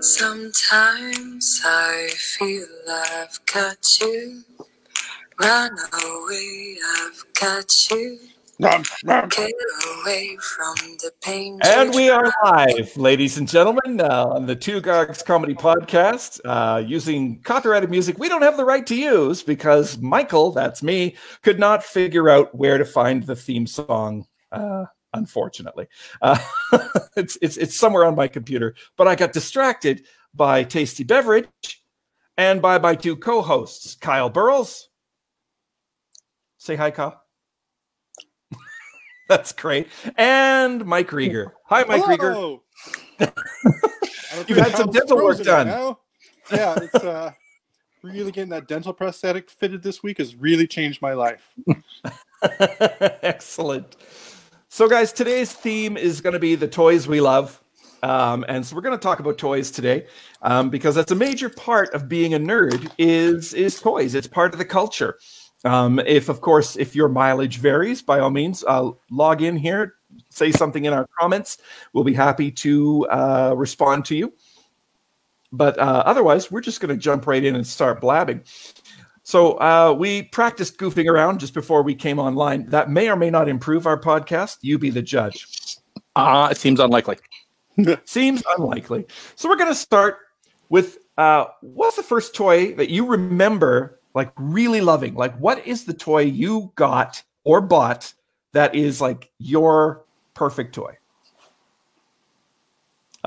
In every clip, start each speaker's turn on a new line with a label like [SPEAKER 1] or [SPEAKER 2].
[SPEAKER 1] Sometimes I feel I've got you. Run away, I've got you. Get away from the pain.
[SPEAKER 2] And we are live, ladies and gentlemen, uh, on the Two Gogs Comedy Podcast, uh, using copyrighted music we don't have the right to use because Michael, that's me, could not figure out where to find the theme song. Uh, unfortunately, uh, it's it's it's somewhere on my computer, but I got distracted by tasty beverage and by my two co-hosts, Kyle Burrows. Say hi, Kyle. That's great. And Mike Rieger. Hi, Mike Rieger.
[SPEAKER 3] Hello. Don't
[SPEAKER 2] You've had some dental work done.
[SPEAKER 3] right. Yeah, it's uh, really getting that dental prosthetic fitted this week has really changed my life.
[SPEAKER 2] Excellent. So, guys, today's theme is going to be the toys we love. Um, and so we're going to talk about toys today um, because that's a major part of being a nerd is is toys. It's part of the culture. Um, if, of course, if your mileage varies, by all means, uh, log in here, say something in our comments. We'll be happy to uh, respond to you. But uh, otherwise, we're just going to jump right in and start blabbing. So uh, we practiced goofing around just before we came online. That may or may not improve our podcast. You be the judge.
[SPEAKER 4] Uh, it seems unlikely.
[SPEAKER 2] Seems unlikely. So we're going to start with uh, what's the first toy that you remember like really loving? Like, what is the toy you got or bought that is like your perfect toy?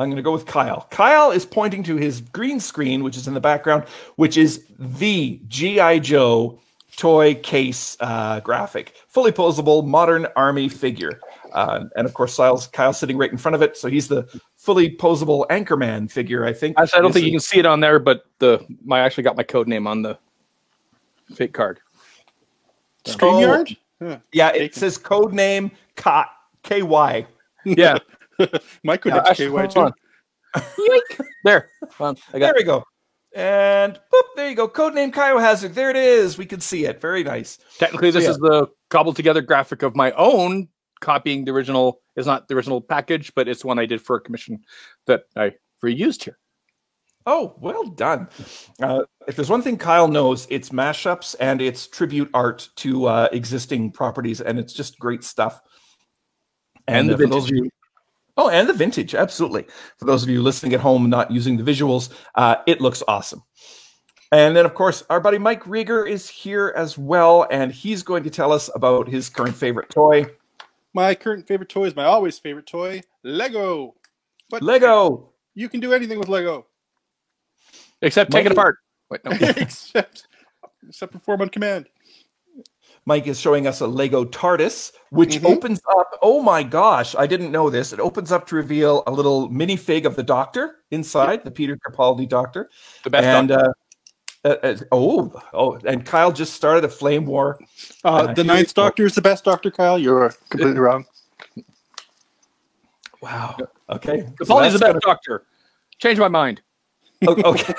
[SPEAKER 2] I'm going to go with Kyle. Kyle is pointing to his green screen, which is in the background, which is the G.I. Joe toy case uh, graphic, fully posable modern army figure. Uh, and of course, Kyle's, Kyle's sitting right in front of it. So he's the fully posable Anchorman figure, I think.
[SPEAKER 4] Actually, I don't
[SPEAKER 2] This
[SPEAKER 4] think you can see it on there, but the my I actually got my code name on the fake card.
[SPEAKER 3] StreamYard? Yeah.
[SPEAKER 2] Yeah, it
[SPEAKER 3] Taken.
[SPEAKER 2] says code name KY.
[SPEAKER 4] Yeah,
[SPEAKER 3] My could
[SPEAKER 4] Yeah,
[SPEAKER 3] KY
[SPEAKER 4] hold
[SPEAKER 3] too.
[SPEAKER 4] on. Yoink. there. Hold on, I
[SPEAKER 2] There we go. And boop, there you go. Codename Kyohazard. There it is. We can see it. Very nice.
[SPEAKER 4] Technically, this
[SPEAKER 2] So, yeah.
[SPEAKER 4] is the cobbled together graphic of my own copying the original. Is not the original package, but it's one I did for a commission that I reused here.
[SPEAKER 2] Oh, well done. Uh, if there's one thing Kyle knows, it's mashups and it's tribute art to uh, existing properties, and it's just great stuff.
[SPEAKER 4] And the
[SPEAKER 2] uh, for those of you, oh, and the vintage, absolutely. For those of you listening at home, not using the visuals, uh, it looks awesome. And then, of course, our buddy Mike Rieger is here as well, and he's going to tell us about his current favorite toy,
[SPEAKER 3] My current favorite toy is my always favorite toy, Lego. But
[SPEAKER 2] Lego.
[SPEAKER 3] you can do anything with Lego
[SPEAKER 4] Except take it apart. Wait, no.
[SPEAKER 3] except except perform on command.
[SPEAKER 2] Mike is showing us a Lego TARDIS, which
[SPEAKER 3] Mhm.
[SPEAKER 2] opens up. Oh my gosh, I didn't know this. It opens up to reveal a little minifig of the Doctor inside, the Peter Capaldi Doctor.
[SPEAKER 4] the best.
[SPEAKER 2] and
[SPEAKER 4] doctor.
[SPEAKER 2] uh, uh, uh, oh, oh, and Kyle just started a flame war.
[SPEAKER 3] Uh,
[SPEAKER 2] Uh,
[SPEAKER 3] the Ninth. Doctor is the best Doctor, Kyle. You're completely wrong.
[SPEAKER 2] Wow. Okay. so
[SPEAKER 4] Capaldi's the
[SPEAKER 2] that's
[SPEAKER 4] best doctor. Change my mind.
[SPEAKER 2] Okay.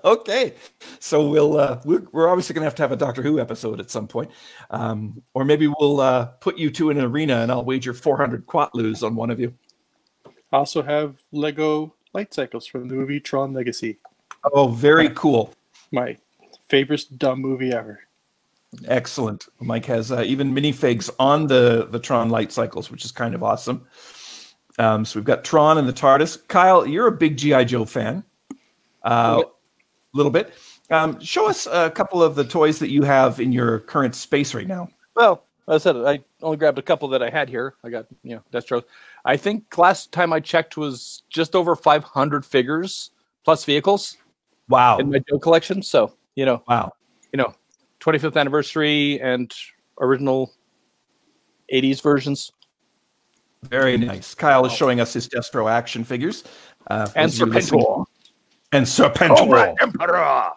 [SPEAKER 2] okay. So we'll uh, we're, we're obviously gonna have to have a Doctor Who episode at some point, um, or maybe we'll uh, put you two in an arena and I'll wager 400 quatloos on one of you.
[SPEAKER 3] I also have Lego light cycles from the movie Tron Legacy.
[SPEAKER 2] Oh, very cool.
[SPEAKER 3] My favorite dumb movie ever.
[SPEAKER 2] Excellent. Mike has uh, even minifigs on the the Tron light cycles, which is kind of awesome. Um, so we've got Tron and the TARDIS. Kyle, you're a big GI Joe fan. A
[SPEAKER 4] Little
[SPEAKER 2] little bit. Um, show us a couple of the toys that you have in your current space right now.
[SPEAKER 4] Well, I said, I only grabbed a couple that I had here. I got, you know, Destros. I think last time I checked was just over 500 figures plus vehicles
[SPEAKER 2] Wow!
[SPEAKER 4] in my Joe collection. So, you know,
[SPEAKER 2] Wow!
[SPEAKER 4] you know, 25th anniversary and original 80s versions
[SPEAKER 2] Very nice. Kyle is showing us his Destro action figures. Uh,
[SPEAKER 4] and
[SPEAKER 2] those of
[SPEAKER 4] Serpentor.
[SPEAKER 2] And Serpentor.
[SPEAKER 4] Emperor.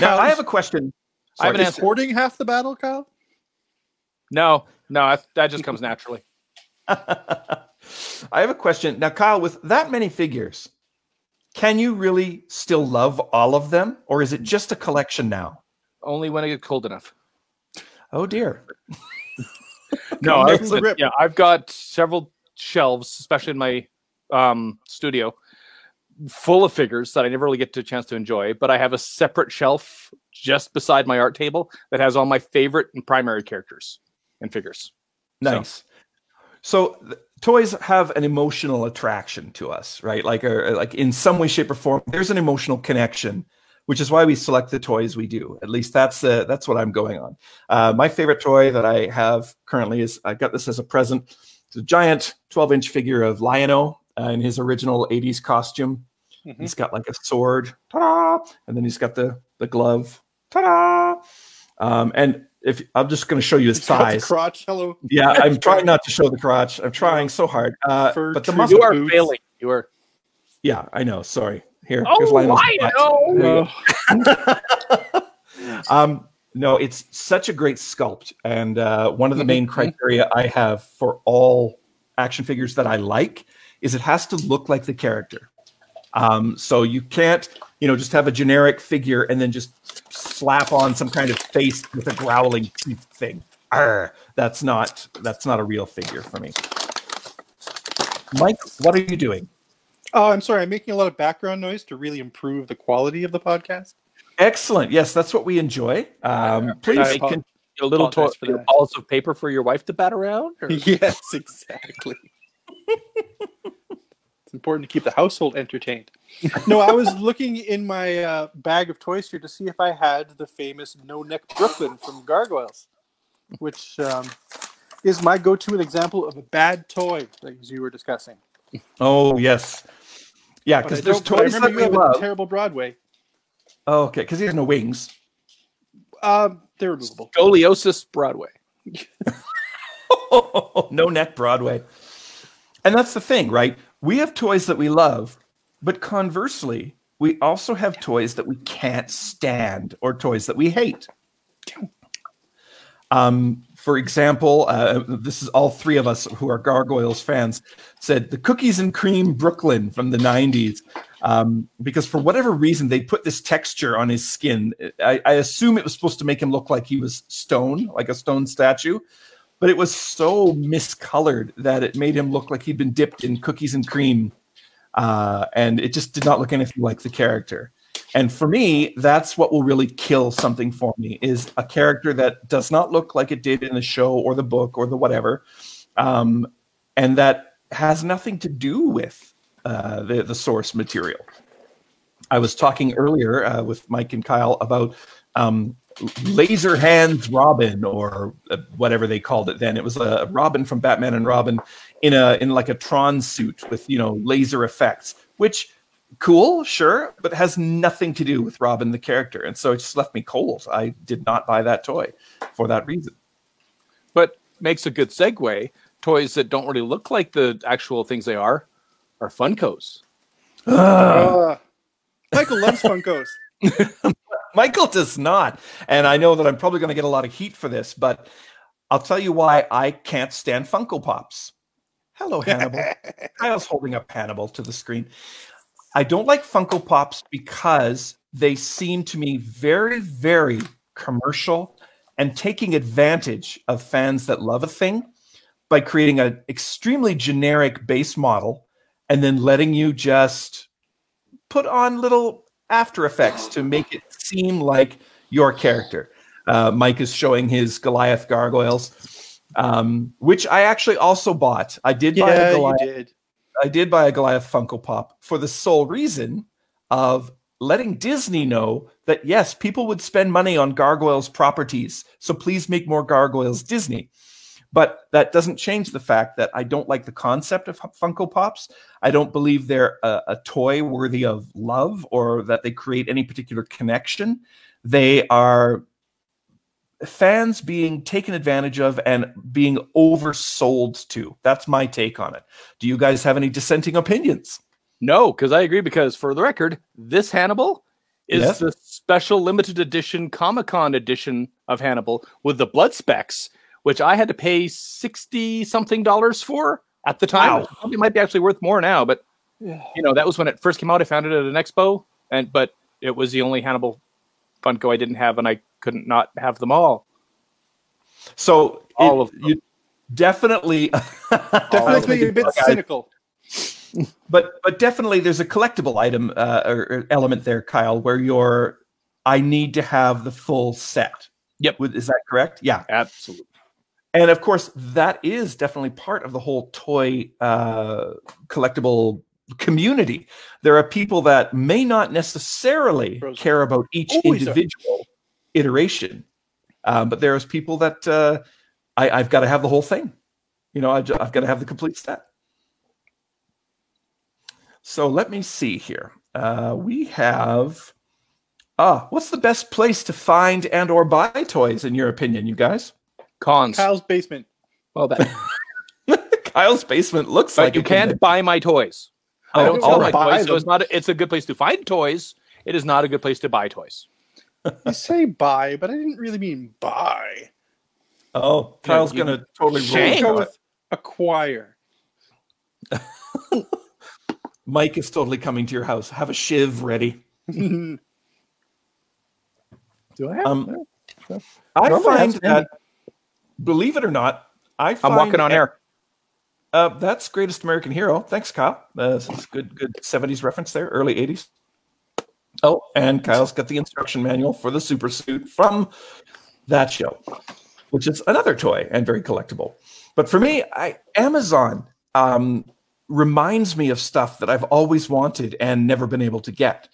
[SPEAKER 2] Now, I have a question.
[SPEAKER 4] I have an
[SPEAKER 3] Is
[SPEAKER 4] answer.
[SPEAKER 3] hoarding half the battle, Kyle?
[SPEAKER 4] No, no, that, that just comes naturally.
[SPEAKER 2] I have a question. Now, Kyle, with that many figures, can you really still love all of them? Or is it just a collection now?
[SPEAKER 4] Only when it gets cold enough.
[SPEAKER 2] Oh, dear.
[SPEAKER 4] No, I've,
[SPEAKER 3] to rip.
[SPEAKER 4] yeah, I've got several shelves, especially in my um, studio, full of figures that I never really get to a chance to enjoy. But I have a separate shelf just beside my art table that has all my favorite and primary characters and figures. So-
[SPEAKER 2] Nice. So, th- toys have an emotional attraction to us, right? Like, or, like in some way, shape, or form, there's an emotional connection, which is why we select the toys we do. At least that's that's what I'm going on. Uh, my favorite toy that I have currently is I got this as a present. It's a giant 12 inch figure of Lion-O uh, in his original 80s costume.
[SPEAKER 3] Mhm.
[SPEAKER 2] He's got like a sword, ta-da, and then he's got the the glove, ta-da. Um, and if I'm just going to show you his
[SPEAKER 3] It's got the
[SPEAKER 2] size.
[SPEAKER 3] crotch. Hello.
[SPEAKER 2] Yeah, I'm trying not to show the crotch. I'm trying so hard. Uh, but the
[SPEAKER 3] tree-
[SPEAKER 2] muscle.
[SPEAKER 4] You are
[SPEAKER 3] boots.
[SPEAKER 4] failing. You are.
[SPEAKER 2] Yeah, I know. Sorry. Here.
[SPEAKER 4] Oh,
[SPEAKER 2] here's Lion-O's
[SPEAKER 4] I
[SPEAKER 2] butt.
[SPEAKER 4] know.
[SPEAKER 2] um, no, it's such a great sculpt, and uh, one of the main criteria I have for all action figures that I like is it has to look like the character. Um, so you can't, you know, just have a generic figure and then just slap on some kind of face with a growling teeth thing. Arr, that's not that's not a real figure for me. Mike, what are you doing?
[SPEAKER 3] Oh, I'm sorry. I'm making a lot of background noise to really improve the quality of the podcast.
[SPEAKER 2] Excellent. Yes, that's what we enjoy. Um, please
[SPEAKER 4] I
[SPEAKER 2] con-
[SPEAKER 4] A little toy,
[SPEAKER 3] for that.
[SPEAKER 4] balls of paper for your wife to bat around. Or?
[SPEAKER 3] yes, exactly. it's important to keep the household entertained. No, I was looking in my uh, bag of toys here to see if I had the famous No Neck Brooklyn from Gargoyles, which um, is my go-to example of a bad toy, as you were discussing.
[SPEAKER 2] Oh yes, yeah, because there's
[SPEAKER 3] don't- I
[SPEAKER 2] toys that we love.
[SPEAKER 3] terrible Broadway.
[SPEAKER 2] oh, okay, because he has no wings.
[SPEAKER 3] Um, they're removable.
[SPEAKER 4] Scoliosis Broadway.
[SPEAKER 2] no neck Broadway. And that's the thing, right? We have toys that we love, but conversely, we also have toys that we can't stand or toys that we hate. Um, for example, uh, this is all three of us who are Gargoyles fans said the cookies and cream Brooklyn from the 90s. Um, because for whatever reason, they put this texture on his skin. I, I assume it was supposed to make him look like he was stone, like a stone statue but it was so miscolored that it made him look like he'd been dipped in cookies and cream uh, and it just did not look anything like the character and for me that's what will really kill something for me is a character that does not look like it did in the show or the book or the whatever um, and that has nothing to do with uh, the, the source material. I was talking earlier uh, with mike and kyle about um, laser hands robin or uh, whatever they called it then. It was a robin from batman and robin in a in like a tron suit with you know laser effects which cool sure but has nothing to do with robin the character and so it just left me cold i did not buy that toy for that reason
[SPEAKER 4] But makes a good segue. Toys that don't really look like the actual things they are are Funkos.
[SPEAKER 3] Uh, Michael loves Funkos.
[SPEAKER 2] Michael does not. And I know that I'm probably going to get a lot of heat for this, but I'll tell you why I can't stand Funko Pops. Hello, Hannibal. Kyle's holding up Hannibal to the screen. I don't like Funko Pops because they seem to me very, very commercial and taking advantage of fans that love a thing by creating an extremely generic base model and then letting you just put on little after effects to make it seem like your character. Uh, Mike is showing his Goliath gargoyles, um, which I actually also bought. I did buy a
[SPEAKER 3] Yeah, you
[SPEAKER 2] Goliath. I did buy a Goliath Funko Pop for the sole reason of letting Disney know that yes, people would spend money on gargoyles properties. So please make more gargoyles Disney. But that doesn't change the fact that I don't like the concept of Funko Pops. I don't believe they're a, a toy worthy of love or that they create any particular connection. They are fans being taken advantage of and being oversold to. That's my take on it. Do you guys have any dissenting opinions?
[SPEAKER 4] No, because I agree. Because for the record, this Hannibal is
[SPEAKER 2] Yes.
[SPEAKER 4] the special limited edition Comic Con edition of Hannibal with the blood specs, which I had to pay sixty something dollars for at the time.
[SPEAKER 2] Wow.
[SPEAKER 4] Probably might be actually worth more now, but
[SPEAKER 3] Yeah.
[SPEAKER 4] you know that was when it first came out. I found it at an expo, and but it was the only Hannibal Funko I didn't have, and I couldn't not have them all.
[SPEAKER 2] So
[SPEAKER 4] All
[SPEAKER 2] it-
[SPEAKER 4] of them.
[SPEAKER 2] you definitely
[SPEAKER 3] Definitely a bit
[SPEAKER 2] Okay.
[SPEAKER 3] cynical.
[SPEAKER 2] but but definitely there's a collectible item uh, or, or element there, Kyle, where you're I need to have the full set.
[SPEAKER 4] Yep.
[SPEAKER 2] Is that correct? Yeah.
[SPEAKER 4] Absolutely.
[SPEAKER 2] And of course, that is definitely part of the whole toy uh, collectible community. There are people that may not necessarily
[SPEAKER 3] Frozen.
[SPEAKER 2] care about each
[SPEAKER 3] Always are.
[SPEAKER 2] individual iteration, um, but there's people that uh, I, I've got to have the whole thing. You know, I, ju- I've got to have the complete set. So let me see here. Uh, we have. Ah, what's the best place to find and or buy toys in your opinion, you guys?
[SPEAKER 4] Cons.
[SPEAKER 3] Kyle's basement.
[SPEAKER 4] well, that,
[SPEAKER 2] Kyle's basement looks
[SPEAKER 4] but
[SPEAKER 2] like
[SPEAKER 4] you can't buy my toys.
[SPEAKER 2] Oh,
[SPEAKER 4] I don't sell my
[SPEAKER 2] right.
[SPEAKER 3] buy
[SPEAKER 4] toys, so it's not. A, it's a good place to find toys. It is not a good place to buy toys.
[SPEAKER 3] You say buy, but I didn't really mean buy.
[SPEAKER 2] Oh, Kyle's
[SPEAKER 4] you-
[SPEAKER 2] gonna totally
[SPEAKER 4] Shame.
[SPEAKER 2] roll
[SPEAKER 3] Go
[SPEAKER 2] with
[SPEAKER 3] with acquire.
[SPEAKER 2] Mike is totally coming to your house. Have a shiv ready.
[SPEAKER 3] Do I have?
[SPEAKER 2] Um, I
[SPEAKER 4] Normally
[SPEAKER 2] find that, believe it or not, I
[SPEAKER 4] I'm walking on air.
[SPEAKER 2] Uh, that's greatest American hero. Thanks, Kyle. Uh, good, good '70s reference there, early '80s. Oh, and Kyle's got the instruction manual for the super suit from that show, which is another toy and very collectible. But for me, I, Amazon um, reminds me of stuff that I've always wanted and never been able to get.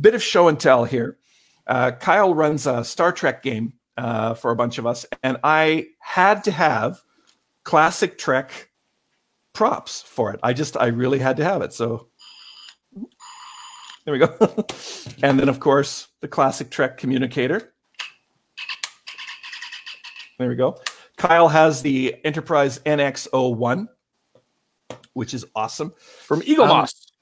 [SPEAKER 2] Bit of show and tell here. Uh, Kyle runs a Star Trek game uh, for a bunch of us, and I had to have classic Trek props for it. I just, I really had to have it. So there we go. and then, of course, the classic Trek communicator. There we go. Kyle has the Enterprise NX01, which is awesome.
[SPEAKER 4] From Eagle
[SPEAKER 2] Um,
[SPEAKER 4] Moss.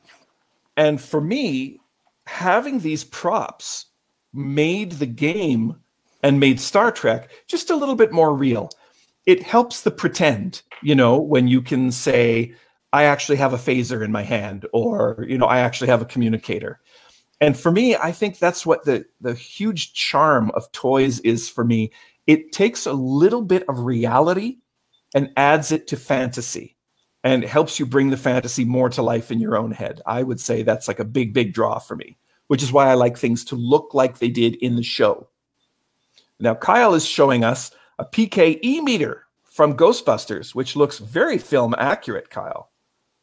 [SPEAKER 2] And for me, having these props made the game and made Star Trek just a little bit more real. It helps the pretend, you know, when you can say, I actually have a phaser in my hand, or, you know, I actually have a communicator. And for me, I think that's what the, the huge charm of toys is for me. It takes a little bit of reality and adds it to fantasy and helps you bring the fantasy more to life in your own head. I would say that's like a big, big draw for me, which is why I like things to look like they did in the show. Now, Kyle is showing us a PKE meter from Ghostbusters, which looks very film accurate, Kyle.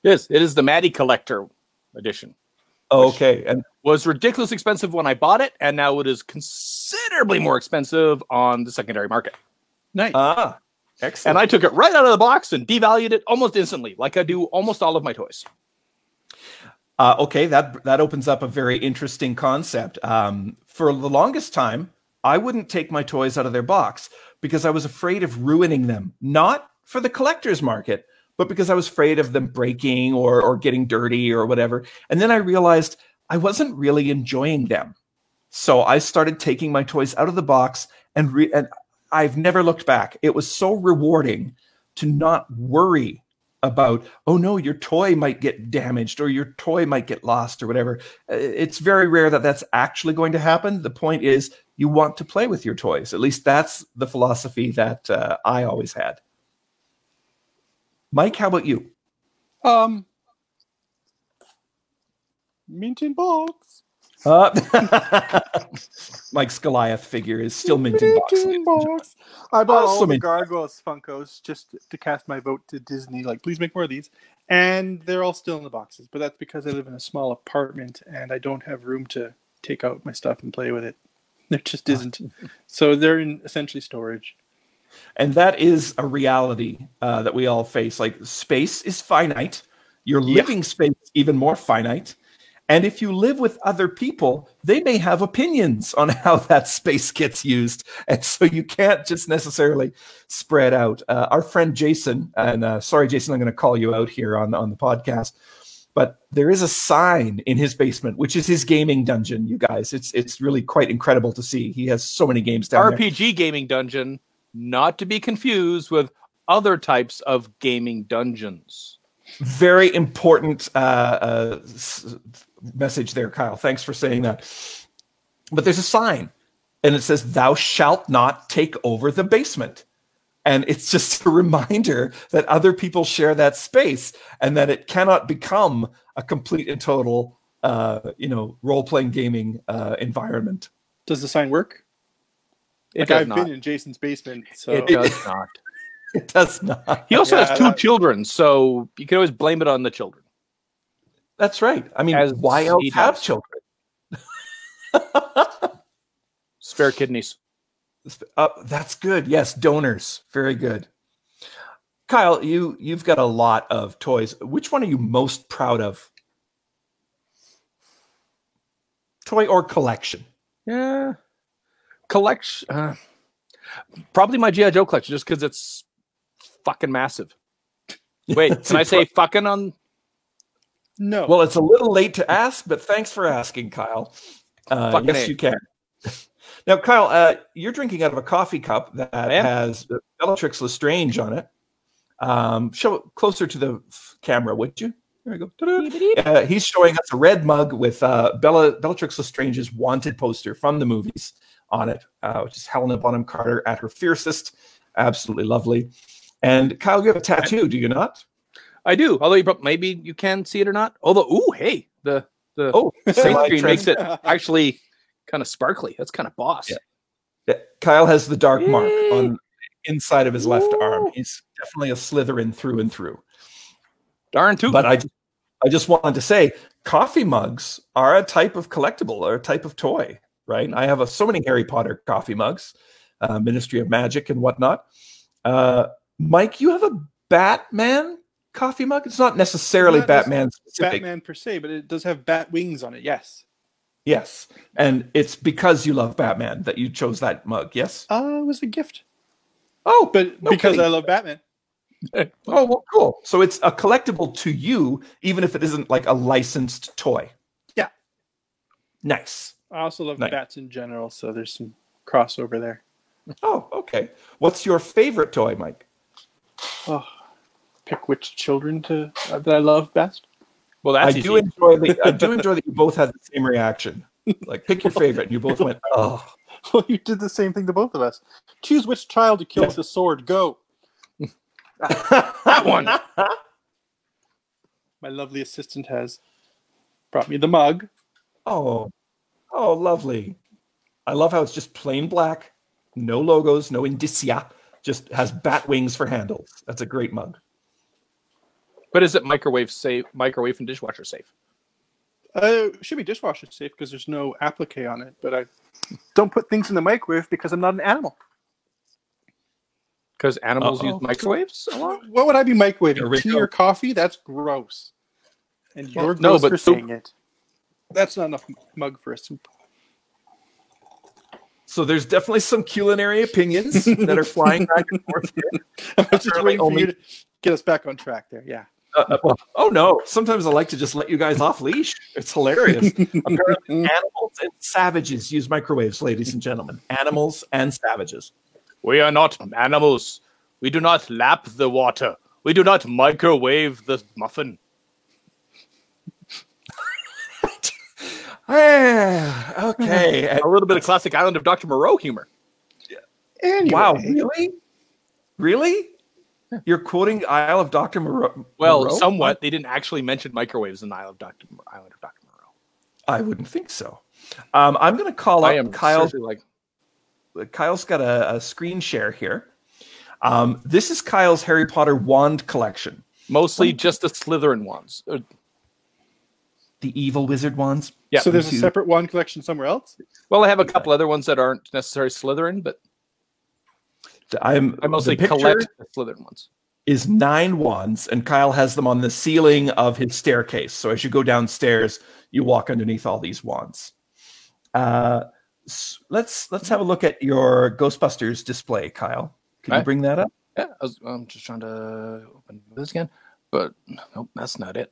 [SPEAKER 4] Yes, it is the Mattel Collector edition.
[SPEAKER 2] Okay. And
[SPEAKER 4] Was ridiculously expensive when I bought it, and now it is considerably more expensive on the secondary market.
[SPEAKER 3] nice.
[SPEAKER 2] ah, excellent.
[SPEAKER 4] And I took it right out of the box and devalued it almost instantly, like I do almost all of my toys.
[SPEAKER 2] Uh, okay, that that opens up a very interesting concept. Um, for the longest time, I wouldn't take my toys out of their box because I was afraid of ruining them. Not for the collector's market, but because I was afraid of them breaking or or getting dirty or whatever. And then I realized I wasn't really enjoying them, so I started taking my toys out of the box and re- and I've never looked back. It was so rewarding to not worry about oh no your toy might get damaged or your toy might get lost or whatever Uh, it's very rare that that's actually going to happen the point is you want to play with your toys at least that's the philosophy that uh, i always had mike how about you
[SPEAKER 3] Um, mint in box.
[SPEAKER 2] uh, mike's goliath figure is still mint in box
[SPEAKER 3] box. I bought all the Gargoyles Funkos just to cast my vote to Disney. Like, please make more of these. And they're all still in the boxes, but that's because I live in a small apartment and I don't have room to take out my stuff and play with it. There just isn't. so they're in essentially storage.
[SPEAKER 2] and that is a reality uh, that we all face like space is finite your
[SPEAKER 3] Yeah.
[SPEAKER 2] living space is even more finite and if you live with other people they may have opinions on how that space gets used and so you can't just necessarily spread out uh, our friend jason and uh, sorry jason i'm going to call you out here on, on the podcast but there is a sign in his basement which is his gaming dungeon you guys it's it's really quite incredible to see he has so many games down there
[SPEAKER 4] RPG gaming dungeon, not to be confused with other types of gaming dungeons.
[SPEAKER 2] very important uh, uh, message there, Kyle. Thanks for saying that. But there's a sign, and it says, "Thou shalt not take over the basement." And it's just a reminder that other people share that space and that it cannot become a complete and total uh, you know role-playing gaming uh, environment
[SPEAKER 3] Does the sign work?
[SPEAKER 4] It
[SPEAKER 3] like
[SPEAKER 4] does
[SPEAKER 3] I've
[SPEAKER 4] not.
[SPEAKER 3] been in Jason's basement, so
[SPEAKER 4] It does not.
[SPEAKER 2] it does not
[SPEAKER 4] He also
[SPEAKER 3] Yeah,
[SPEAKER 4] has two
[SPEAKER 3] that-
[SPEAKER 4] children, so you can always blame it on the children.
[SPEAKER 2] that's right i mean
[SPEAKER 4] As
[SPEAKER 2] why else have children
[SPEAKER 4] Spare kidneys.
[SPEAKER 2] Uh, that's good. Yes, donors. Very good. Kyle, you you've got a lot of toys. Which one are you most proud of? Toy or collection?
[SPEAKER 4] Yeah. Collection. Uh, probably my G.I. Joe collection, just because it's fucking massive. Wait, can I say fucking on?
[SPEAKER 3] no.
[SPEAKER 2] Well, it's a little late to ask, but thanks for asking, Kyle. Uh, yes,
[SPEAKER 4] A.
[SPEAKER 2] you can. Now, Kyle, uh, you're drinking out of a coffee cup that
[SPEAKER 4] am.
[SPEAKER 2] has Bellatrix Lestrange on it. Um, show it closer to the f- camera, would you? There we go. Uh, he's showing us a red mug with uh, Bella Bellatrix Lestrange's wanted poster from the movies on it, uh, which is Helena Bonham Carter at her fiercest. Absolutely lovely. And Kyle, you have a tattoo, do you not?
[SPEAKER 4] I do. Although you prob- maybe you can see it or not. Although, ooh, hey, the the
[SPEAKER 2] Oh,
[SPEAKER 4] paint screen makes it actually kind of sparkly. That's kind of boss.
[SPEAKER 2] Yeah. Yeah, Kyle has the dark mark
[SPEAKER 4] Yay.
[SPEAKER 2] on inside of his left arm. He's definitely a Slytherin through and through.
[SPEAKER 4] Darn too.
[SPEAKER 2] But I just, I just wanted to say, coffee mugs are a type of collectible or a type of toy, right? I have a, so many Harry Potter coffee mugs, uh, Ministry of Magic and whatnot. Uh, Mike, you have a Batman coffee mug. It's not necessarily
[SPEAKER 3] Not
[SPEAKER 2] Batman specific.
[SPEAKER 3] Batman per se, but it does have bat wings on it. Yes.
[SPEAKER 2] Yes, and it's because you love Batman that you chose that mug. Yes.
[SPEAKER 3] Uh, it was a gift,
[SPEAKER 2] Oh,
[SPEAKER 3] but
[SPEAKER 2] No
[SPEAKER 3] because
[SPEAKER 2] kidding.
[SPEAKER 3] I love Batman.
[SPEAKER 2] Oh, well, cool. So it's a collectible to you, even if it isn't like a licensed toy.
[SPEAKER 3] Yeah.
[SPEAKER 2] Nice.
[SPEAKER 3] I also love
[SPEAKER 2] Nice.
[SPEAKER 3] bats in general, so there's some crossover there.
[SPEAKER 2] Oh, okay. What's your favorite toy, Mike?
[SPEAKER 3] Oh, pick which children to uh, that I love best.
[SPEAKER 4] Well,
[SPEAKER 2] I
[SPEAKER 4] that's
[SPEAKER 2] do enjoy the I do enjoy that you both had the same reaction. Like pick your favorite, and you both went, "Oh,
[SPEAKER 3] Well, you did the same thing to both of us. Choose which child to kill
[SPEAKER 2] Yeah.
[SPEAKER 3] with the sword. Go.
[SPEAKER 2] that
[SPEAKER 4] one."
[SPEAKER 3] My lovely assistant has brought me the mug.
[SPEAKER 2] Oh, oh, lovely. I love how it's just plain black, no logos, no indicia, just has bat wings for handles. That's a great mug.
[SPEAKER 4] But is it microwave safe? Microwave and dishwasher safe?
[SPEAKER 3] Uh, should be dishwasher safe because there's no applique on it. But I don't put things in the microwave because I'm not an animal.
[SPEAKER 4] Because animals
[SPEAKER 2] Uh-oh.
[SPEAKER 4] use microwaves a lot.
[SPEAKER 3] What would I be microwaving? Tea or coffee? That's gross. And you're
[SPEAKER 4] no,
[SPEAKER 3] gross
[SPEAKER 4] but
[SPEAKER 3] for
[SPEAKER 4] soup-
[SPEAKER 3] saying it. That's not enough mug for a soup.
[SPEAKER 2] So there's definitely some culinary opinions that are flying back and forth here.
[SPEAKER 3] I was just waiting for
[SPEAKER 2] only-
[SPEAKER 3] you to get us back on track there. Yeah.
[SPEAKER 2] Uh, uh, oh no! Sometimes I like to just let you guys off leash. It's hilarious. Apparently, animals and savages use microwaves, ladies and gentlemen. Animals and savages.
[SPEAKER 4] We are not animals. We do not lap the water. We do not microwave the muffin.
[SPEAKER 2] Ah, okay.
[SPEAKER 4] A little bit of classic Island of Dr. Moreau humor.
[SPEAKER 3] Anyway,
[SPEAKER 2] wow, really? Really? You're quoting Isle of Dr. Moreau?
[SPEAKER 4] Well,
[SPEAKER 2] Moreau?
[SPEAKER 4] somewhat. They didn't actually mention microwaves in the Isle of Dr. Island of Dr. Moreau.
[SPEAKER 2] I wouldn't think so. Um, I'm going to call
[SPEAKER 4] I
[SPEAKER 2] up
[SPEAKER 4] am
[SPEAKER 2] Kyle.
[SPEAKER 4] Like...
[SPEAKER 2] Kyle's got a, a screen share here. Um, this is Kyle's Harry Potter wand collection.
[SPEAKER 4] mostly just the Slytherin ones. Uh,
[SPEAKER 2] The evil wizard wands.
[SPEAKER 4] Yeah.
[SPEAKER 3] so there's a separate wand collection somewhere else.
[SPEAKER 4] Well, I have a couple other ones that aren't necessarily Slytherin, but
[SPEAKER 2] I'm,
[SPEAKER 4] I mostly collect the Slytherin ones.
[SPEAKER 2] is nine wands, and Kyle has them on the ceiling of his staircase. So as you go downstairs, you walk underneath all these wands. Uh, let's let's have a look at your Ghostbusters display, Kyle. Can you bring that up?
[SPEAKER 4] Yeah, I was, I'm just trying to open this again, but nope, that's not it.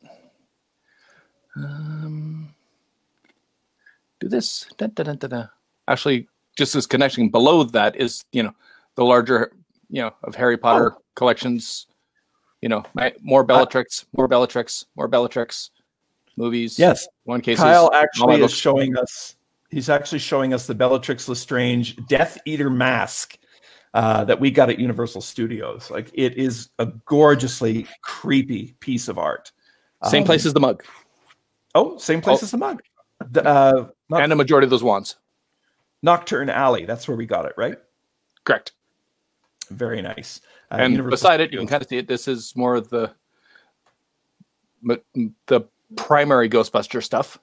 [SPEAKER 4] Um, do this. Da, da, da. Actually, just as connection below that is, you know, the larger, you know, of Harry Potter collections. You know, my, more Bellatrix, more Bellatrix, more Bellatrix movies.
[SPEAKER 2] Yes.
[SPEAKER 4] one case.
[SPEAKER 2] Kyle actually is showing us. He's actually showing us the Bellatrix Lestrange Death Eater mask uh, that we got at Universal Studios. Like it is a gorgeously creepy piece of art.
[SPEAKER 4] Same
[SPEAKER 2] Um,
[SPEAKER 4] place as the mug
[SPEAKER 2] Oh, same place
[SPEAKER 4] Oh.
[SPEAKER 2] as the mug. The, uh, Noc-
[SPEAKER 4] and a majority of those wands.
[SPEAKER 2] Knockturn Alley. That's where we got it, right?
[SPEAKER 4] Correct.
[SPEAKER 2] Very nice. Uh,
[SPEAKER 4] and
[SPEAKER 2] Universal
[SPEAKER 4] beside it, you can kind of see it. This is more of the the primary Ghostbuster stuff.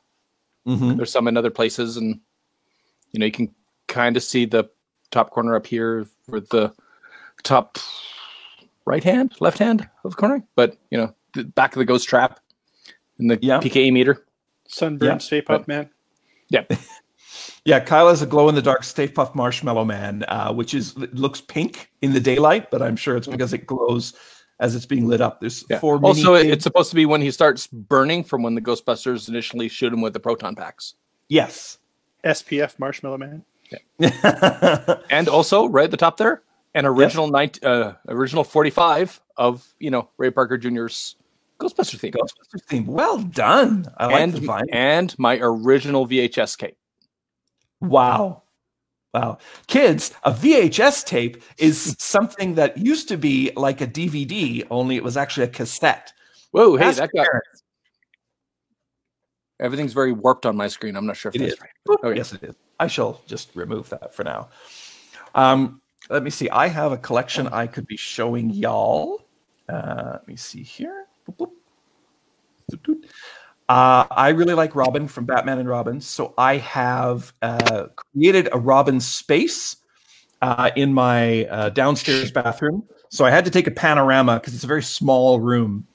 [SPEAKER 2] Mhm.
[SPEAKER 4] There's some in other places, and you know you can kind of see the top corner up here for the top right hand, left hand of the corner. But you know the back of the ghost trap and the
[SPEAKER 2] Yeah.
[SPEAKER 4] PKE meter.
[SPEAKER 3] Sunburned
[SPEAKER 2] Yeah,
[SPEAKER 3] Stay Puft Man.
[SPEAKER 4] Yeah,
[SPEAKER 2] Yeah, Kyle has a glow in the dark Stay Puft Marshmallow Man, uh, which is looks pink in the daylight, but I'm sure it's because it glows as it's being lit up. There's
[SPEAKER 4] yeah.
[SPEAKER 2] four.
[SPEAKER 4] Also,
[SPEAKER 2] mini-
[SPEAKER 4] it's supposed to be when he starts burning from when the Ghostbusters initially shoot him with the proton packs.
[SPEAKER 2] yes.
[SPEAKER 3] SPF Marshmallow Man. Yeah.
[SPEAKER 4] and also right at the top there an original 19, uh, original 45 of you know ray parker jr's ghostbuster theme
[SPEAKER 2] Ghostbusters theme. Well done. I like the vine.
[SPEAKER 4] and my original vhs tape
[SPEAKER 2] Wow. Wow. Kids, a VHS tape is something that used to be like a DVD, only it was actually a cassette.
[SPEAKER 4] whoa hey
[SPEAKER 2] Ask
[SPEAKER 4] that got
[SPEAKER 2] parents.
[SPEAKER 4] everything's very warped on my screen i'm not sure if
[SPEAKER 2] It
[SPEAKER 4] that's right. Okay.
[SPEAKER 2] Yes, it is. I shall just remove that for now. Um, let me see. I have a collection I could be showing y'all. Uh, let me see here. Uh, I really like Robin from Batman and Robin, so I have uh, created a Robin space uh, in my uh, downstairs bathroom. So I had to take a panorama because it's a very small room,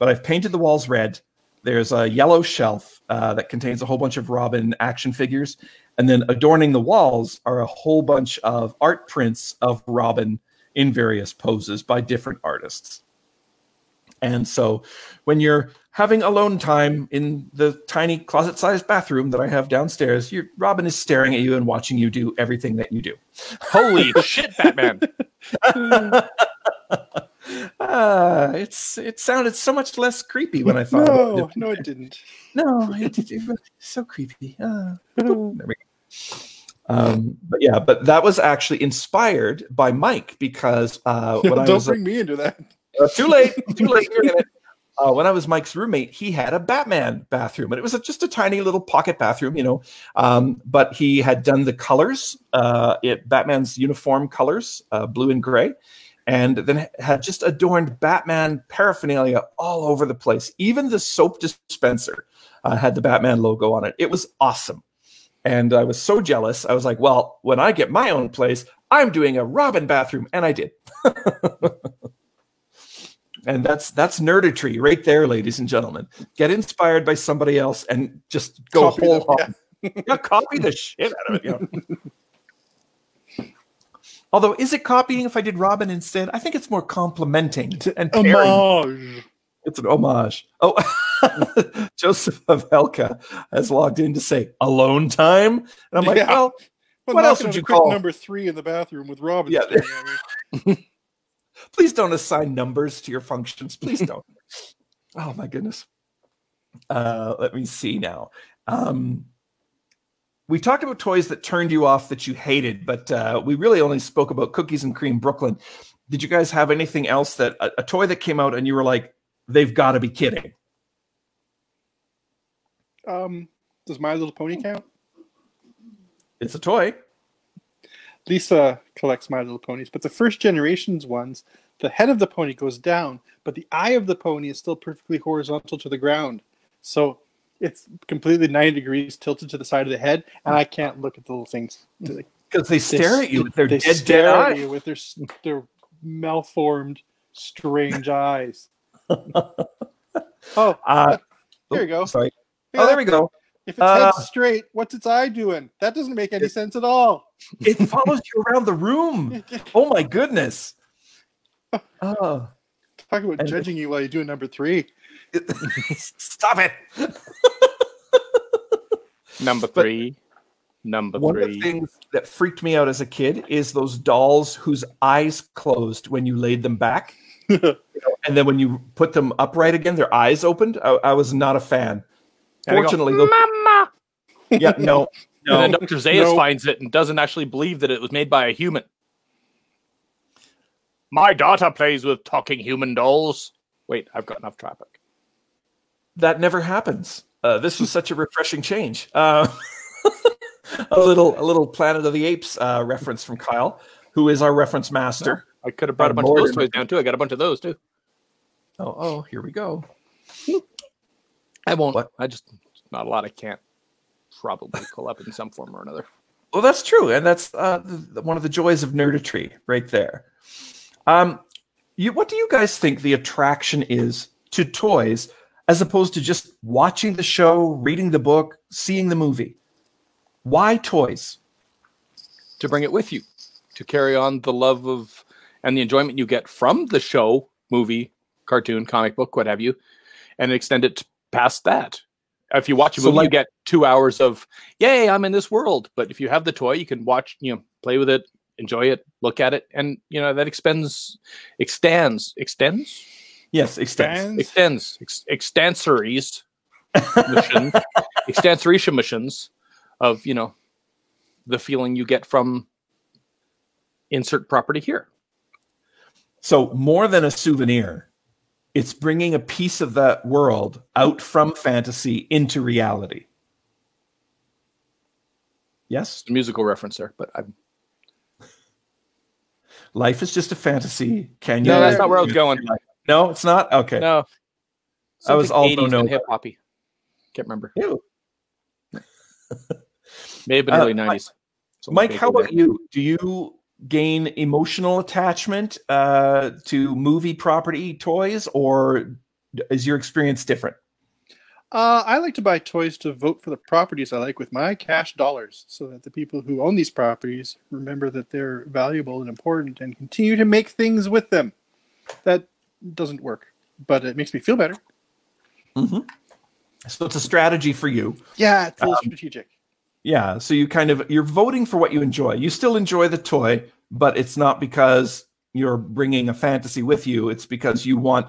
[SPEAKER 2] but I've painted the walls red. There's a yellow shelf uh, that contains a whole bunch of Robin action figures, and then adorning the walls are a whole bunch of art prints of Robin in various poses by different artists. And so when you're having alone time in the tiny closet sized bathroom that I have downstairs, your Robin is staring at you and watching you do everything that you do.
[SPEAKER 4] holy shit batman
[SPEAKER 2] Uh, it's it sounded so much less creepy when I thought about
[SPEAKER 3] No,
[SPEAKER 2] it.
[SPEAKER 3] no, it didn't.
[SPEAKER 2] No, it, it, it was so creepy. Uh, there we go. Um, but yeah, but that was actually inspired by Mike because uh, when I
[SPEAKER 3] Don't
[SPEAKER 2] was
[SPEAKER 3] bring me into that.
[SPEAKER 2] Too late. Too late. Uh, when I was Mike's roommate, he had a Batman bathroom, and it was a, just a tiny little pocket bathroom, you know. Um, but he had done the colors, uh, it Batman's uniform colors, uh, blue and gray, and then had just adorned Batman paraphernalia all over the place. Even the soap dispenser uh, had the Batman logo on it. It was awesome, and I was so jealous. I was like, "Well, when I get my own place, I'm doing a Robin bathroom," and I did. And that's that's nerditry right there, ladies and gentlemen. Get inspired by somebody else and just go
[SPEAKER 3] Copy
[SPEAKER 2] whole hog. Yeah, copy the shit out of it. You know? Although, is it copying if I did Robin instead? I think it's more complimenting and pairing.
[SPEAKER 3] Homage.
[SPEAKER 2] It's an homage. Oh, Joseph of Helka has logged in to say alone time, and I'm like,
[SPEAKER 3] Yeah.
[SPEAKER 2] well,
[SPEAKER 3] Well,
[SPEAKER 2] What else would you call-
[SPEAKER 3] number three in the bathroom with Robin?
[SPEAKER 2] Yeah.
[SPEAKER 3] staring at me.
[SPEAKER 2] please don't assign numbers to your functions. Please don't. oh my goodness. Uh, let me see now. Um, we talked about toys that turned you off that you hated, but uh, we really only spoke about cookies and cream Brooklyn. Did you guys have anything else that a, a toy that came out and you were like, they've got to be kidding?
[SPEAKER 3] Um, does My Little Pony count?
[SPEAKER 2] It's a toy.
[SPEAKER 3] Lisa collects My Little Ponies, but the first generation's ones, the head of the pony goes down, but the eye of the pony is still perfectly horizontal to the ground. So it's completely 90 degrees tilted to the side of the head, and I can't look at the little things.
[SPEAKER 2] Because they stare at you with their
[SPEAKER 3] they
[SPEAKER 2] dead, dead
[SPEAKER 3] at
[SPEAKER 2] eyes.
[SPEAKER 3] you with their, their malformed, strange eyes. Oh,
[SPEAKER 2] Uh,
[SPEAKER 3] Here you go.
[SPEAKER 2] Sorry. Oh, there we go.
[SPEAKER 3] if its
[SPEAKER 2] Uh,
[SPEAKER 3] straight, what's its eye doing? That doesn't make any sense at all.
[SPEAKER 2] It follows you around the room. Oh my goodness. Oh.
[SPEAKER 3] Talk about
[SPEAKER 2] And-
[SPEAKER 3] judging you while you're doing number three.
[SPEAKER 2] Stop it.
[SPEAKER 4] number three number
[SPEAKER 2] One of the
[SPEAKER 4] three
[SPEAKER 2] things that freaked me out as a kid is those dolls whose eyes closed when you laid them back. You know, and then when you put them upright again, their eyes opened. I, I was not a fan.
[SPEAKER 4] And they go,
[SPEAKER 2] Fortunately,
[SPEAKER 4] mama
[SPEAKER 2] yeah, no,
[SPEAKER 4] and then dr zaius
[SPEAKER 3] No.
[SPEAKER 4] finds it and doesn't actually believe that it was made by a human My daughter plays with talking human dolls. Wait, I've got enough traffic.
[SPEAKER 2] That never happens. Uh, this was such a refreshing change. Uh, a little, a little Planet of the Apes uh, reference from Kyle, who is our reference master.
[SPEAKER 4] I could have brought a bunch of those toys down too. I got a bunch of those too.
[SPEAKER 2] Oh, oh, here we go.
[SPEAKER 4] I won't.
[SPEAKER 2] What?
[SPEAKER 4] I just not a lot. I can't probably pull up in some form or another.
[SPEAKER 2] Well, that's true, and that's uh, the, one of the joys of nerditry, right there. Um, you, what do you guys think the attraction is to toys, as opposed to just watching the show, reading the book, seeing the movie? Why toys?
[SPEAKER 4] to bring it with you to carry on the love of and the enjoyment you get from the show movie cartoon comic book what have you and extend it past that if you watch a
[SPEAKER 2] So,
[SPEAKER 4] movie you get two hours of yay i'm in this world but if you have the toy you can watch you know play with it enjoy it look at it and you know that expends extends extends?
[SPEAKER 2] Yes, extends.
[SPEAKER 4] extends. Ex- extensories mission extensoration missions of you know the feeling you get from insert property here.
[SPEAKER 2] So more than a souvenir, it's bringing a piece of that world out from fantasy into reality. Yes,
[SPEAKER 4] It's a musical reference there but i'm
[SPEAKER 2] life is just a fantasy. Can you?
[SPEAKER 4] no that's not where i was going
[SPEAKER 2] No, it's not. Okay.
[SPEAKER 4] no
[SPEAKER 2] I was
[SPEAKER 4] Something
[SPEAKER 2] also
[SPEAKER 4] 80s
[SPEAKER 2] no-
[SPEAKER 4] hip hoppy can't remember
[SPEAKER 2] Ew.
[SPEAKER 4] may have been
[SPEAKER 2] Uh,
[SPEAKER 4] early 90s So
[SPEAKER 2] Mike, how
[SPEAKER 4] there.
[SPEAKER 2] about you? Do you gain emotional attachment uh, to movie property toys, or is your experience different?
[SPEAKER 3] Uh, I like to buy toys to vote for the properties I like with my cash dollars, so that the people who own these properties remember that they're valuable and important, and continue to make things with them. That doesn't work, but it makes me feel better.
[SPEAKER 2] So it's a strategy for you.
[SPEAKER 3] Yeah, it's a
[SPEAKER 2] Um,
[SPEAKER 3] little strategic.
[SPEAKER 2] Yeah. So you kind of you're voting for what you enjoy. You still enjoy the toy, but it's not because you're bringing a fantasy with you. It's because you want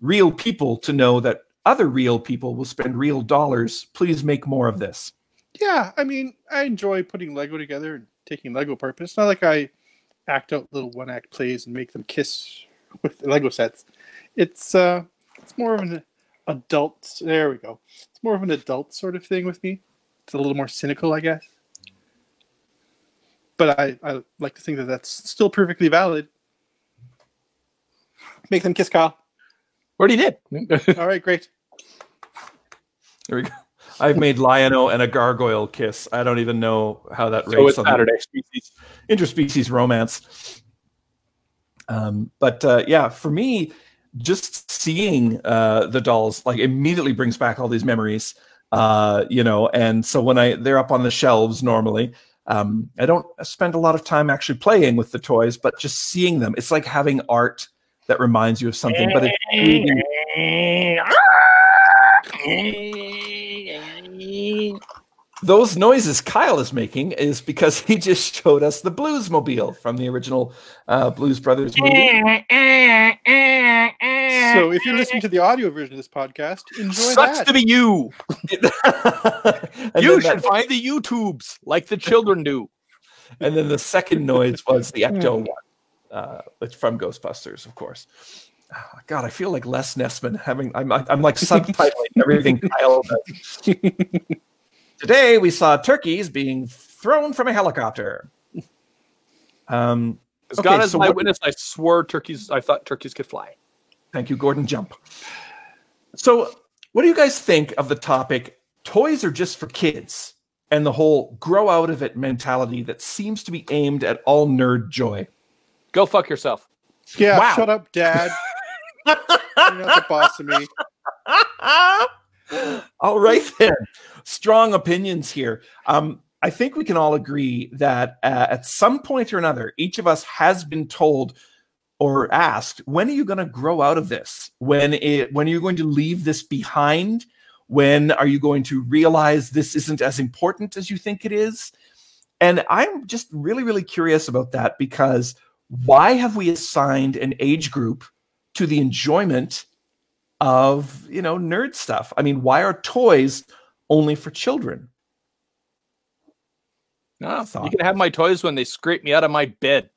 [SPEAKER 2] real people to know that other real people will spend real dollars. Please make more of this.
[SPEAKER 3] Yeah, I mean, I enjoy putting Lego together and taking Lego apart, but it's not like I act out little one act plays and make them kiss with Lego sets. It's uh, it's more of an adult. There we go. It's more of an adult sort of thing with me. It's a little more cynical, I guess. But I, I like to think that that's still perfectly valid. Make them kiss, Kyle.
[SPEAKER 4] already did
[SPEAKER 3] All right, great.
[SPEAKER 2] There we go. I've made Lion-O and a gargoyle kiss. I don't even know how that
[SPEAKER 4] so
[SPEAKER 2] rates on the
[SPEAKER 4] saturday
[SPEAKER 2] species, interspecies romance. Um, but uh, yeah, for me, just seeing uh, the dolls like immediately brings back all these memories. Uh, you know, and so when I they're up on the shelves normally, um, I don't spend a lot of time actually playing with the toys, but just seeing them. It's like having art that reminds you of something. But it's really- those noises Kyle is making is because he just showed us the Bluesmobile from the original uh, Blues Brothers movie.
[SPEAKER 3] So if you're listening to the audio version of this podcast, enjoy
[SPEAKER 4] sucks
[SPEAKER 3] that.
[SPEAKER 4] to be you you should
[SPEAKER 2] that-
[SPEAKER 4] find the youtubes like the children do
[SPEAKER 2] and then the second noise was the Ecto one, uh, it's from Ghostbusters, of course. God, I feel like Les Nessman having. I'm, I'm like subtitling everything Kyle does. Today we saw turkeys being thrown from a helicopter. Um,
[SPEAKER 4] as
[SPEAKER 2] Okay,
[SPEAKER 4] god is
[SPEAKER 2] so
[SPEAKER 4] my
[SPEAKER 2] what-
[SPEAKER 4] witness i swore turkeys i thought turkeys could fly
[SPEAKER 2] Thank you, Gordon Jump. So, what do you guys think of the topic? Toys are just for kids, and the whole grow out of it mentality that seems to be aimed at all nerd joy.
[SPEAKER 4] go fuck yourself
[SPEAKER 3] Yeah,
[SPEAKER 2] Wow.
[SPEAKER 3] shut up, Dad. You're not the boss of me.
[SPEAKER 2] all right, then. Strong opinions here. Um, I think we can all agree that uh, at some point or another, each of us has been told or asked, "When are you going to grow out of this? When it, when are you going to leave this behind? When are you going to realize this isn't as important as you think it is?" And I'm just really, really curious about that because why have we assigned an age group to the enjoyment of you know nerd stuff? I mean, why are toys only for children?
[SPEAKER 4] no, you can have my toys when they scrape me out of my bed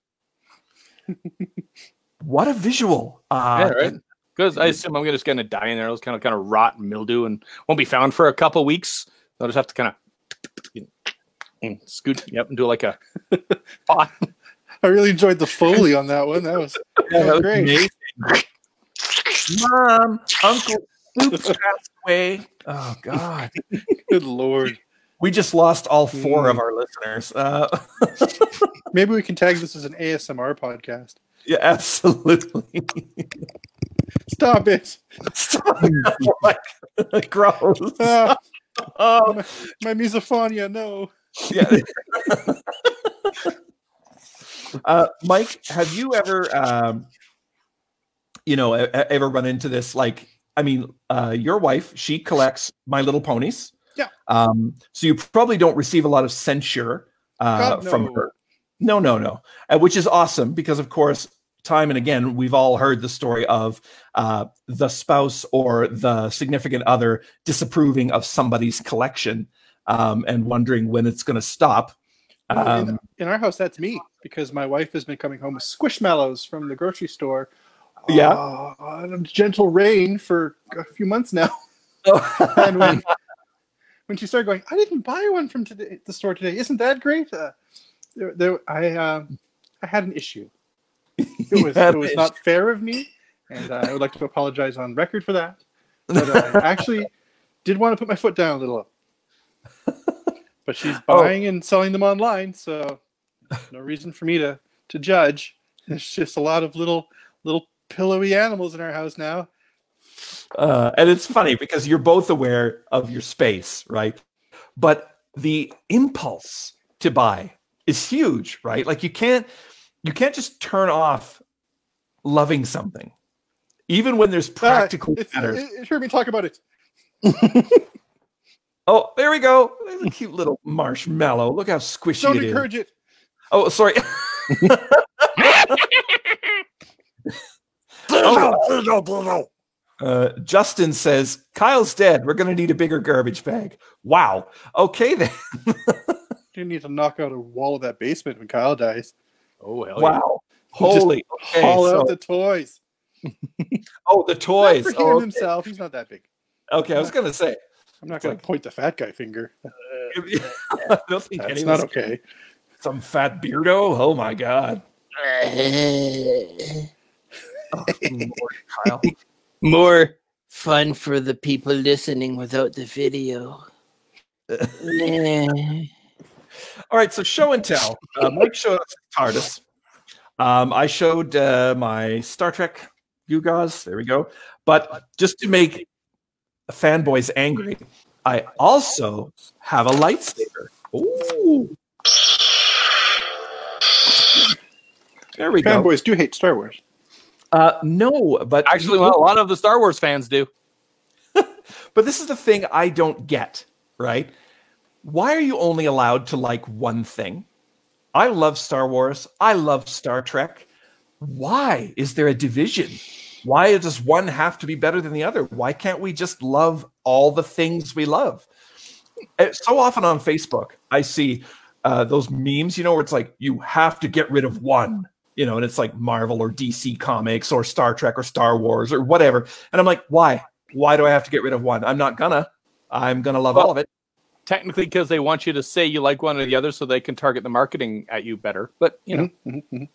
[SPEAKER 2] what a visual! Uh,
[SPEAKER 4] yeah, right. Because I assume I'm just going to die in there. It'll kind of kind of rot and mildew and won't be found for a couple weeks. I'll just have to kind of scoot yep and do like a pot.
[SPEAKER 3] I really enjoyed the foley on that one. That was, that was great.
[SPEAKER 2] Mom, Uncle Soup's passed away. Oh God,
[SPEAKER 3] Good lord.
[SPEAKER 2] we just lost all four of our listeners. Uh,
[SPEAKER 3] Maybe we can tag this as an ASMR podcast.
[SPEAKER 2] yeah, absolutely.
[SPEAKER 3] Stop it.
[SPEAKER 2] Oh my God. Gross.
[SPEAKER 3] Ah,
[SPEAKER 2] Oh,
[SPEAKER 3] my misophonia, no.
[SPEAKER 2] yeah. uh, Mike, have you ever, um, you know, ever run into this? Like, I mean, uh, your wife, she collects My Little Ponies.
[SPEAKER 3] Yeah.
[SPEAKER 2] Um, so you probably don't receive a lot of censure uh,
[SPEAKER 3] God,
[SPEAKER 2] from her. No, no, no. Uh, which is awesome because, of course, time and again, we've all heard the story of uh, the spouse or the significant other disapproving of somebody's collection um, and wondering when it's going to stop.
[SPEAKER 3] No, in,
[SPEAKER 2] Um,
[SPEAKER 3] in our house, that's me because my wife has been coming home with squishmallows from the grocery store.
[SPEAKER 2] Yeah.
[SPEAKER 3] uh, gentle rain for a few months now. and when, when she started going, I didn't buy one from today, the store today. Isn't that great? Uh, there, there, I, uh, I had an issue. It was, it was not fair of me, and uh, I would like to apologize on record for that. But uh, I actually did want to put my foot down a little. But she's
[SPEAKER 2] Oh.
[SPEAKER 3] buying and selling them online, so no reason for me to to judge. It's just a lot of little little pillowy animals in our house now.
[SPEAKER 2] Uh, and it's funny because you're both aware of your space, right? But the impulse to buy is huge, right? Like you can't you can't just turn off loving something, even when there's practical
[SPEAKER 3] Ah, it's,
[SPEAKER 2] matters.
[SPEAKER 3] it, it heard me talk about it.
[SPEAKER 2] Oh, there we go. There's a cute little marshmallow. Look how squishy
[SPEAKER 3] Don't
[SPEAKER 2] it is.
[SPEAKER 3] encourage it.
[SPEAKER 2] Oh, sorry. Uh, Justin says Kyle's dead. We're going to need a bigger garbage bag. Wow. Okay then.
[SPEAKER 3] You need to knock out a wall of that basement when Kyle dies.
[SPEAKER 4] Oh hell yeah.
[SPEAKER 2] Wow. Holy. Okay,
[SPEAKER 3] Haul
[SPEAKER 2] so-
[SPEAKER 3] out the toys.
[SPEAKER 2] oh, the
[SPEAKER 3] Not
[SPEAKER 2] toys.
[SPEAKER 3] for him
[SPEAKER 2] Oh, okay.
[SPEAKER 3] himself. He's not that big.
[SPEAKER 2] okay, I was going to say.
[SPEAKER 3] I'm not going to point the fat guy finger.
[SPEAKER 2] I don't think
[SPEAKER 3] That's not okay.
[SPEAKER 2] some fat beardo. Oh my god. Oh, Lord, Kyle.
[SPEAKER 1] More fun for the people listening without the video. Eh.
[SPEAKER 2] All right, so show and tell. Uh, Mike showed us TARDIS. Um, I showed uh, my Star Trek Yugos. There we go. But just to make fanboys angry, I also have a lightsaber. Ooh. There we go.
[SPEAKER 3] Fanboys do hate Star Wars.
[SPEAKER 2] Uh, no, but
[SPEAKER 4] Actually, well, a lot of the Star Wars fans do.
[SPEAKER 2] But this is the thing I don't get, right? Why are you only allowed to like one thing? I love Star Wars. I love Star Trek. Why is there a division? Why does one have to be better than the other? Why can't we just love all the things we love? Uh, So often on Facebook, I see uh, those memes, you know, where it's like, you have to get rid of one, you know, and it's like Marvel or DC Comics or Star Trek or Star Wars or whatever. And I'm like, why? Why do I have to get rid of one? I'm not gonna. I'm gonna love all of it.
[SPEAKER 4] Technically, because they want you to say you like one or the other, so they can target the marketing at you better. But you know,
[SPEAKER 3] Mhm, mhm, mhm.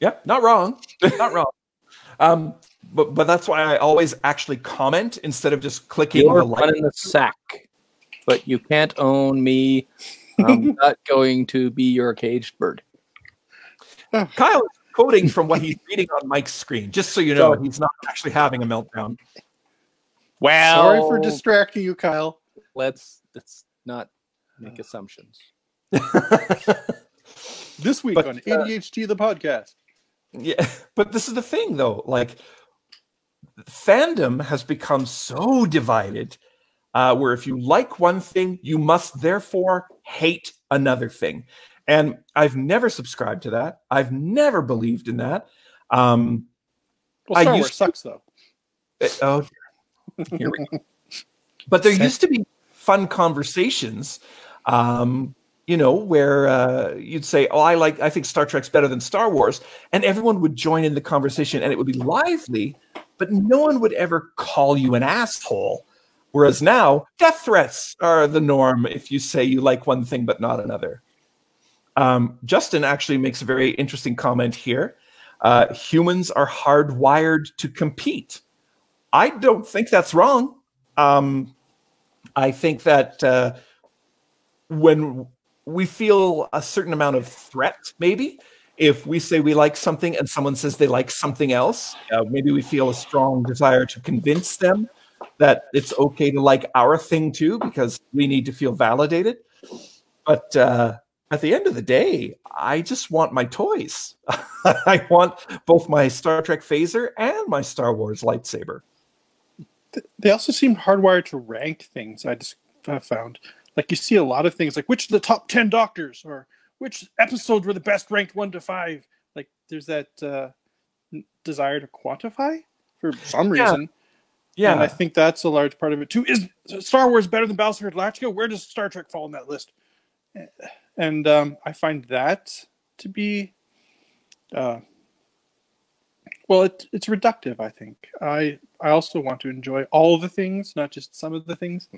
[SPEAKER 2] Yeah, not wrong. not wrong. Um, but but that's why I always actually comment instead of just clicking
[SPEAKER 4] you're
[SPEAKER 2] the like.
[SPEAKER 4] running the sack, but you can't own me. I'm not going to be your caged bird.
[SPEAKER 2] Kyle is quoting from what he's reading on Mike's screen, just so you know
[SPEAKER 4] So-
[SPEAKER 2] he's not actually having a meltdown.
[SPEAKER 4] Well,
[SPEAKER 3] Sorry for distracting you, Kyle.
[SPEAKER 4] let's let's not make assumptions.
[SPEAKER 3] This week
[SPEAKER 2] But,
[SPEAKER 3] on
[SPEAKER 2] uh,
[SPEAKER 3] ADHD the podcast.
[SPEAKER 2] Yeah, but this is the thing though. Like fandom has become so divided uh, where if you like one thing, you must therefore hate another thing. And I've never subscribed to that. I've never believed in that. Um,
[SPEAKER 3] Well,
[SPEAKER 2] I
[SPEAKER 3] Star
[SPEAKER 2] used
[SPEAKER 3] Wars sucks though.
[SPEAKER 2] Uh, oh, here we go. But there used to be fun conversations um, you know, where uh, you'd say, "Oh, I like, I think Star Trek's better than Star Wars," and everyone would join in the conversation, and it would be lively, but no one would ever call you an asshole. Whereas now, death threats are the norm if you say you like one thing but not another. Um, Justin actually makes a very interesting comment here. Uh, humans are hardwired to compete. I don't think that's wrong. Um, I think that uh, when we feel a certain amount of threat, maybe. If we say we like something and someone says they like something else, uh, maybe we feel a strong desire to convince them that it's okay to like our thing too, because we need to feel validated. But uh, at the end of the day, I just want my toys. I want both my Star Trek phaser and my Star Wars lightsaber.
[SPEAKER 3] They also seem hardwired to rank things. I just uh, found. Like you see a lot of things like which of the top 10 doctors or which episodes were the best ranked 1 to 5 like there's that uh, desire to quantify for some reason.
[SPEAKER 2] Yeah,
[SPEAKER 3] and i think that's a large part of it too. Is star wars better than battlestar galactica? Where does star trek fall in that list and um, i find that to be uh, well it, it's reductive i think i i also want to enjoy all the things not just some of the things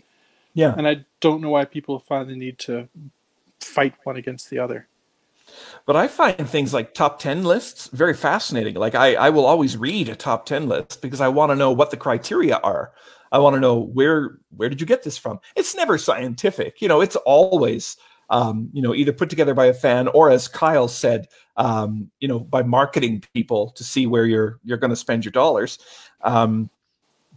[SPEAKER 2] yeah.
[SPEAKER 3] and I don't know why people find the need to fight one against the other.
[SPEAKER 2] But I find things like top 10 lists very fascinating. Like, I, I will always read a top 10 list because I want to know what the criteria are. I want to know where where did you get this from? It's never scientific. You know, it's always um, you know, either put together by a fan or as Kyle said, um, you know, by marketing people to see where you're you're going to spend your dollars. Um,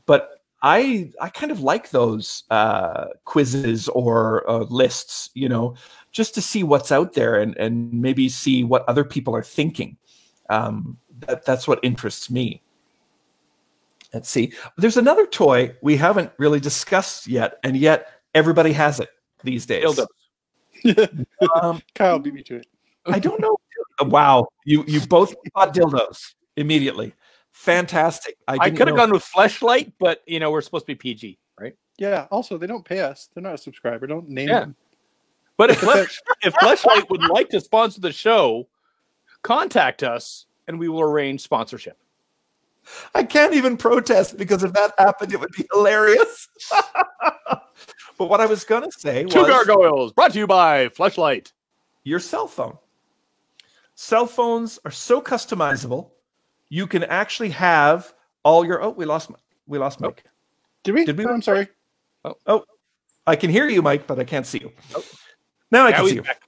[SPEAKER 2] but I I kind of like those uh, quizzes or uh, lists, you know, just to see what's out there and and maybe see what other people are thinking. Um, that that's what interests me. Let's see. There's another toy we haven't really discussed yet, and yet everybody has it these days.
[SPEAKER 4] Dildos.
[SPEAKER 2] Um,
[SPEAKER 3] Kyle beat me to it.
[SPEAKER 2] I don't know. Wow, you you both thought dildos immediately. Fantastic. I,
[SPEAKER 4] I could have gone with Fleshlight, but you know we're supposed to be PG, right?
[SPEAKER 3] Yeah. Also, they don't pay us. They're not a subscriber. Don't name
[SPEAKER 4] Yeah.
[SPEAKER 3] them.
[SPEAKER 4] But if Flesh, if Fleshlight would like to sponsor the show, contact us and we will arrange sponsorship.
[SPEAKER 2] I can't even protest because if that happened, it would be hilarious. but what I was going to say
[SPEAKER 4] Two
[SPEAKER 2] was
[SPEAKER 4] gargoyles brought to you by Fleshlight.
[SPEAKER 2] your cell phone. Cell phones are so customizable. You can actually have all your. Oh, we lost. We lost oh. Mike.
[SPEAKER 3] Did we?
[SPEAKER 2] Did we-
[SPEAKER 3] Oh, I'm sorry.
[SPEAKER 2] Oh, oh, I can hear you, Mike, but I can't see you. Oh. Now I
[SPEAKER 4] Now
[SPEAKER 2] can
[SPEAKER 4] he's
[SPEAKER 2] see you.
[SPEAKER 4] back.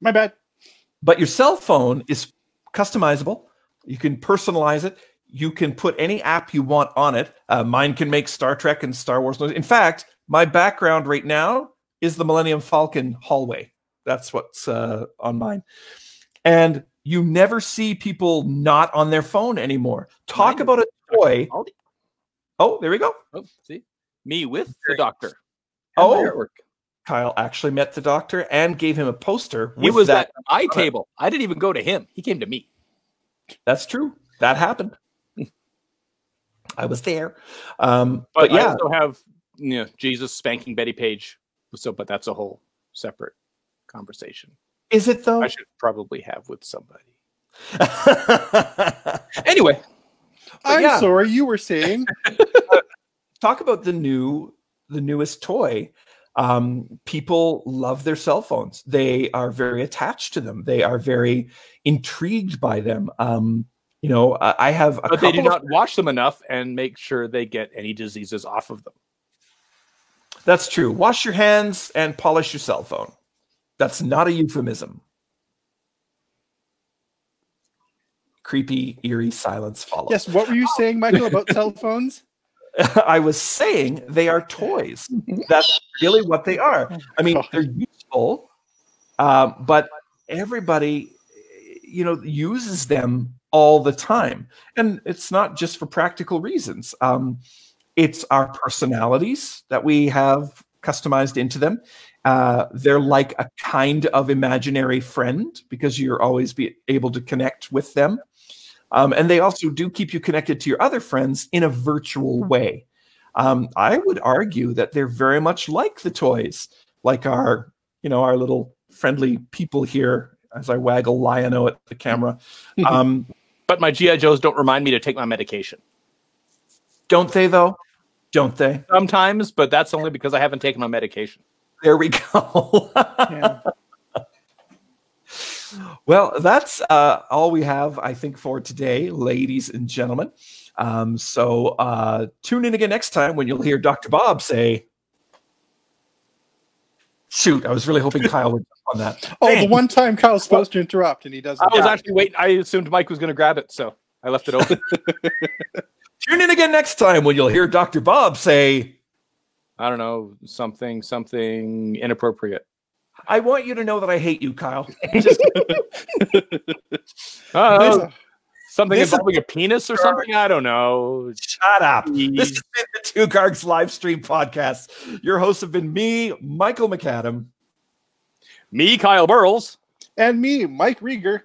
[SPEAKER 3] My bad.
[SPEAKER 2] But your cell phone is customizable. You can personalize it. You can put any app you want on it. Uh, mine can make Star Trek and Star Wars. In fact, my background right now is the Millennium Falcon hallway. That's what's uh, on mine. And you never see people not on their phone anymore. Talk
[SPEAKER 4] Mine-
[SPEAKER 2] about a toy. Oh, there we go.
[SPEAKER 4] Oh, see me with the doctor.
[SPEAKER 2] Oh.
[SPEAKER 4] And my artwork.
[SPEAKER 2] Kyle actually met the doctor and gave him a poster.
[SPEAKER 4] he was
[SPEAKER 2] that.
[SPEAKER 4] at my table. I didn't even go to him. He came to me.
[SPEAKER 2] That's true. That happened. I was there. Um,
[SPEAKER 4] But,
[SPEAKER 2] but, yeah,
[SPEAKER 4] I also have you know Jesus spanking Bettie Page. So, but that's a whole separate conversation.
[SPEAKER 2] is it though?
[SPEAKER 4] I should probably have with somebody. Anyway,
[SPEAKER 3] I'm
[SPEAKER 2] yeah.
[SPEAKER 3] sorry. You were saying.
[SPEAKER 2] Talk about the new, the newest toy. Um, people love their cell phones. They are very attached to them. They are very intrigued by them. Um, you know, I I have, a
[SPEAKER 4] but they do
[SPEAKER 2] couple of-
[SPEAKER 4] not wash them enough and make sure they get any diseases off of them.
[SPEAKER 2] That's true. Wash your hands and polish your cell phone. That's not a euphemism. Creepy, eerie silence follows.
[SPEAKER 3] yes. What were you saying, Michael, about cell phones?
[SPEAKER 2] I was saying they are toys. That's really what they are. I mean, they're useful, um, but everybody, you know, uses them all the time, and it's not just for practical reasons. Um, it's our personalities that we have customized into them. Uh, they're like a kind of imaginary friend because you're always be able to connect with them. Um, and they also do keep you connected to your other friends in a virtual way. Um, I would argue that they're very much like the toys, like our, you know, our little friendly people here as I waggle Lion-O at the camera. Um,
[SPEAKER 4] But my GI Joes don't remind me to take my medication.
[SPEAKER 2] don't they though? Don't they?
[SPEAKER 4] Sometimes, but that's only because I haven't taken my medication.
[SPEAKER 2] There we go.
[SPEAKER 3] Yeah.
[SPEAKER 2] well, that's uh, all we have, I think, for today, ladies and gentlemen. Um, so uh, tune in again next time when you'll hear Dr. Bob say, Shoot, I was really hoping Kyle would jump on that.
[SPEAKER 3] Oh, the one time Kyle's supposed to interrupt and he doesn't.
[SPEAKER 4] I was actually waiting. I assumed Mike was going to grab it, so I left it open.
[SPEAKER 2] Tune in again next time when you'll hear Dr. Bob say,
[SPEAKER 4] I don't know something something inappropriate.
[SPEAKER 2] I want you to know that I hate you, Kyle. Just uh,
[SPEAKER 4] Oh, something
[SPEAKER 2] this is-
[SPEAKER 4] involving a penis or something. I don't know.
[SPEAKER 2] shut up. This
[SPEAKER 4] Jeez.
[SPEAKER 2] has been the Two Gargs live stream podcast. Your hosts have been me, Michael McAdam.
[SPEAKER 4] Me, Kyle Burles.
[SPEAKER 3] And me, Mike Rieger.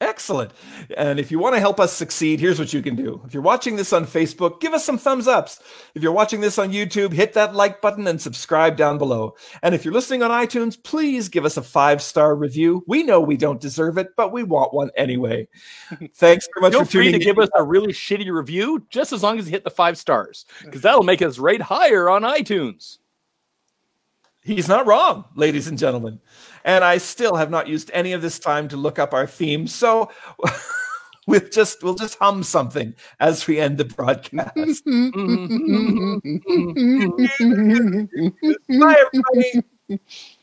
[SPEAKER 2] Excellent. And if you want to help us succeed, here's what you can do. If you're watching this on Facebook, give us some thumbs ups. If you're watching this on YouTube, hit that like button and subscribe down below. And if you're listening on iTunes, please give us a five star review. We know we don't deserve it, but we want one anyway. Thanks very much
[SPEAKER 4] Feel
[SPEAKER 2] for
[SPEAKER 4] free
[SPEAKER 2] tuning
[SPEAKER 4] to
[SPEAKER 2] in.
[SPEAKER 4] give us a really shitty review, just as long as you hit the five stars, because that'll make us rate higher on iTunes.
[SPEAKER 2] He's not wrong, ladies and gentlemen. And I still have not used any of this time to look up our theme. So we'll just we'll just hum something as we end the broadcast. Mm-hmm. Bye, everybody.